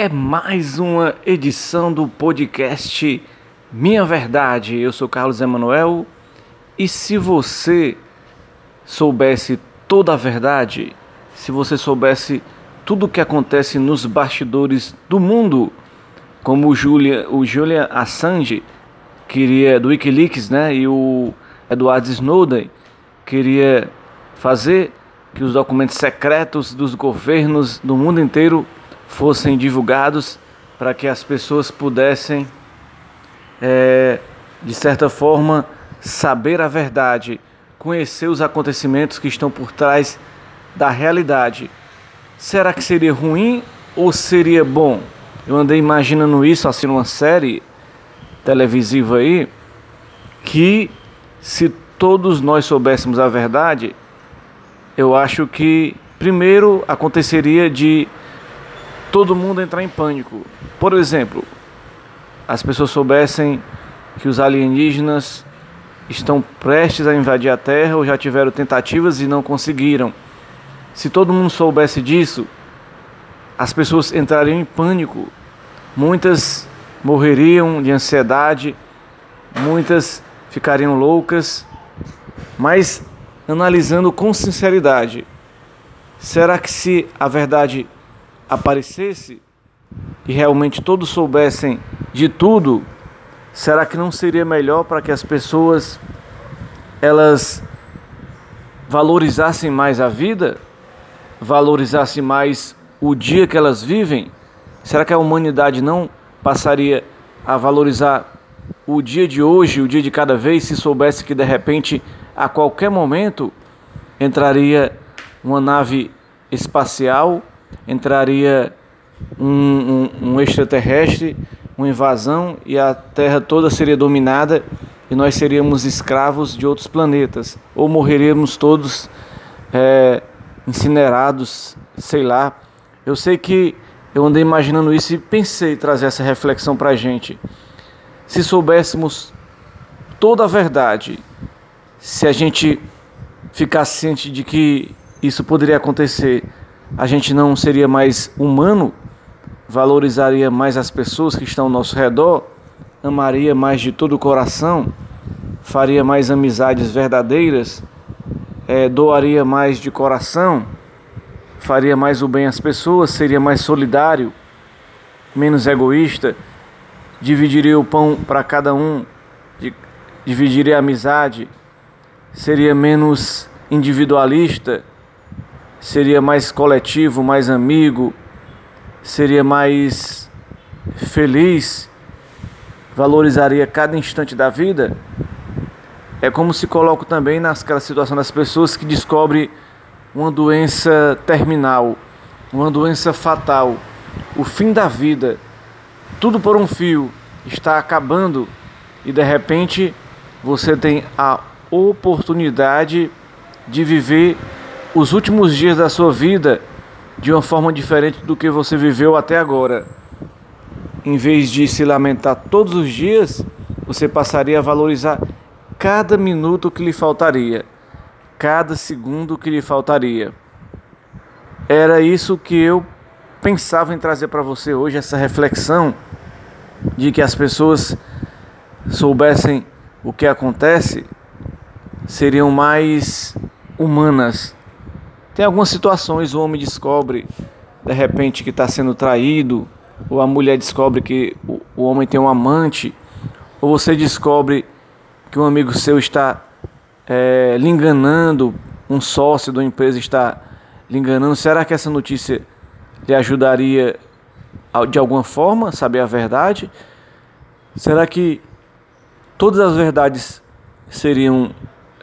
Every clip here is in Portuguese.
é mais uma edição do podcast Minha Verdade. Eu sou Carlos Emanuel e se você soubesse toda a verdade, se você soubesse tudo o que acontece nos bastidores do mundo, como o Julian, o Julian Assange queria do WikiLeaks, né, e o Edward Snowden queria fazer que os documentos secretos dos governos do mundo inteiro fossem divulgados para que as pessoas pudessem, é, de certa forma, saber a verdade, conhecer os acontecimentos que estão por trás da realidade. Será que seria ruim ou seria bom? Eu andei imaginando isso assim numa série televisiva aí, que se todos nós soubéssemos a verdade, eu acho que primeiro aconteceria de todo mundo entrar em pânico. Por exemplo, as pessoas soubessem que os alienígenas estão prestes a invadir a Terra ou já tiveram tentativas e não conseguiram. Se todo mundo soubesse disso, as pessoas entrariam em pânico. Muitas morreriam de ansiedade, muitas ficariam loucas. Mas analisando com sinceridade, será que se a verdade aparecesse e realmente todos soubessem de tudo, será que não seria melhor para que as pessoas elas valorizassem mais a vida, valorizassem mais o dia que elas vivem? Será que a humanidade não passaria a valorizar o dia de hoje, o dia de cada vez, se soubesse que de repente, a qualquer momento, entraria uma nave espacial entraria um, um, um extraterrestre, uma invasão e a Terra toda seria dominada e nós seríamos escravos de outros planetas ou morreríamos todos é, incinerados, sei lá. Eu sei que eu andei imaginando isso e pensei trazer essa reflexão para a gente. Se soubéssemos toda a verdade, se a gente ficasse ciente de que isso poderia acontecer, a gente não seria mais humano, valorizaria mais as pessoas que estão ao nosso redor, amaria mais de todo o coração, faria mais amizades verdadeiras, é, doaria mais de coração, faria mais o bem às pessoas, seria mais solidário, menos egoísta, dividiria o pão para cada um, dividiria a amizade, seria menos individualista seria mais coletivo, mais amigo, seria mais feliz, valorizaria cada instante da vida. É como se coloco também naquela situação das pessoas que descobrem uma doença terminal, uma doença fatal, o fim da vida, tudo por um fio, está acabando e de repente você tem a oportunidade de viver os últimos dias da sua vida de uma forma diferente do que você viveu até agora. Em vez de se lamentar todos os dias, você passaria a valorizar cada minuto que lhe faltaria, cada segundo que lhe faltaria. Era isso que eu pensava em trazer para você hoje, essa reflexão de que as pessoas soubessem o que acontece, seriam mais humanas tem algumas situações o homem descobre de repente que está sendo traído, ou a mulher descobre que o, homem tem um amante, ou você descobre que um amigo seu está é, lhe enganando, um sócio da empresa está lhe enganando. Será que essa notícia lhe ajudaria de alguma forma a saber a verdade? Será que todas as verdades seriam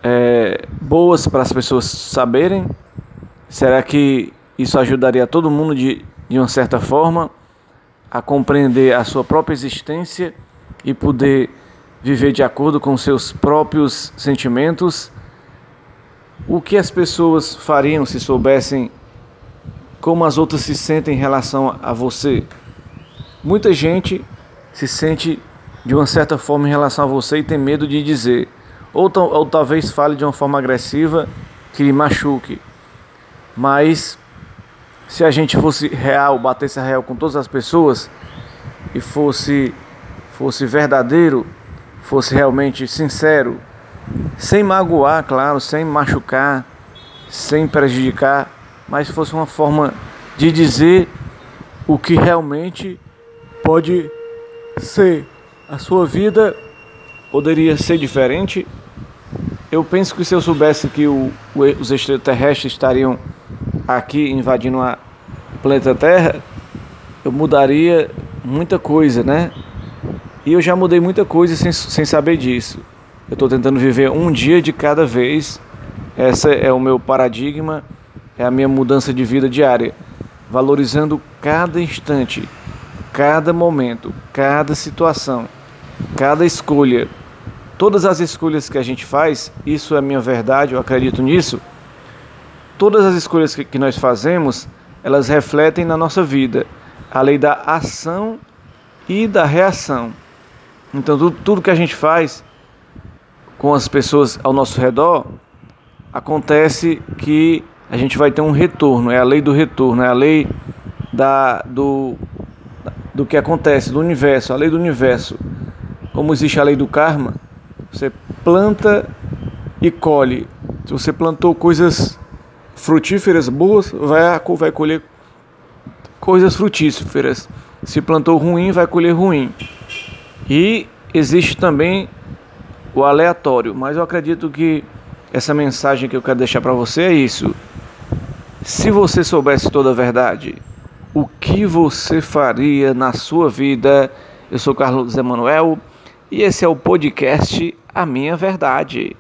é, boas para as pessoas saberem? Será que isso ajudaria todo mundo de, de uma certa forma a compreender a sua própria existência e poder viver de acordo com seus próprios sentimentos? O que as pessoas fariam se soubessem como as outras se sentem em relação a você? Muita gente se sente de uma certa forma em relação a você e tem medo de dizer, ou, ou talvez fale de uma forma agressiva que lhe machuque mas se a gente fosse real, batesse real com todas as pessoas e fosse fosse verdadeiro, fosse realmente sincero, sem magoar, claro, sem machucar, sem prejudicar, mas fosse uma forma de dizer o que realmente pode ser. A sua vida poderia ser diferente. Eu penso que se eu soubesse que o, os extraterrestres estariam aqui invadindo a planeta Terra, eu mudaria muita coisa, né? E eu já mudei muita coisa sem, sem saber disso. Eu estou tentando viver um dia de cada vez. Essa é o meu paradigma, é a minha mudança de vida diária, valorizando cada instante, cada momento, cada situação, cada escolha. Todas as escolhas que a gente faz, isso é minha verdade, eu acredito nisso. Todas as escolhas que, que nós fazemos, elas refletem na nossa vida a lei da ação e da reação. Então, tudo, tudo que a gente faz com as pessoas ao nosso redor, acontece que a gente vai ter um retorno, é a lei do retorno, é a lei da, do, do que acontece, do universo, a lei do universo. Como existe a lei do karma, você planta e colhe. Se você plantou coisas frutíferas boas, vai, vai colher coisas frutíferas. Se plantou ruim, vai colher ruim. E existe também o aleatório, mas eu acredito que essa mensagem que eu quero deixar para você é isso. Se você soubesse toda a verdade, o que você faria na sua vida? Eu sou Carlos Emanuel e esse é o podcast A Minha Verdade.